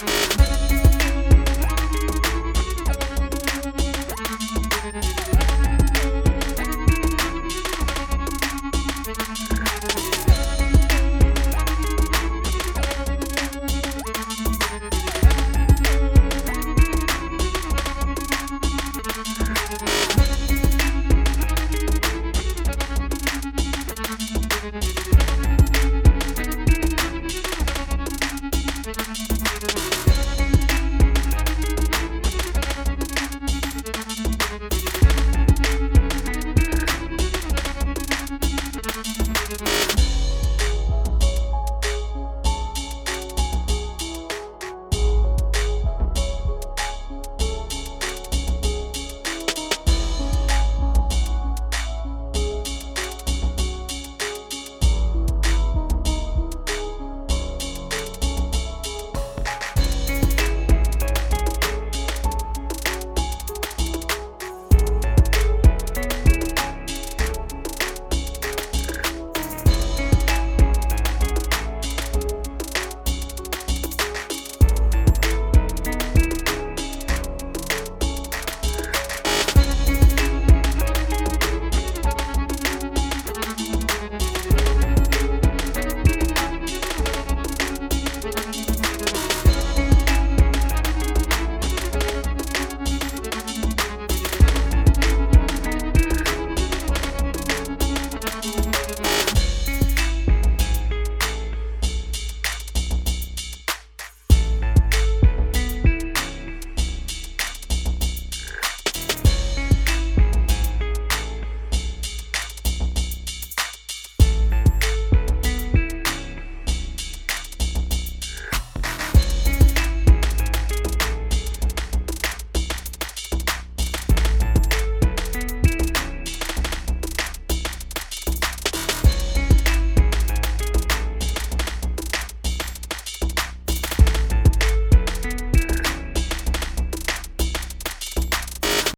Música thank you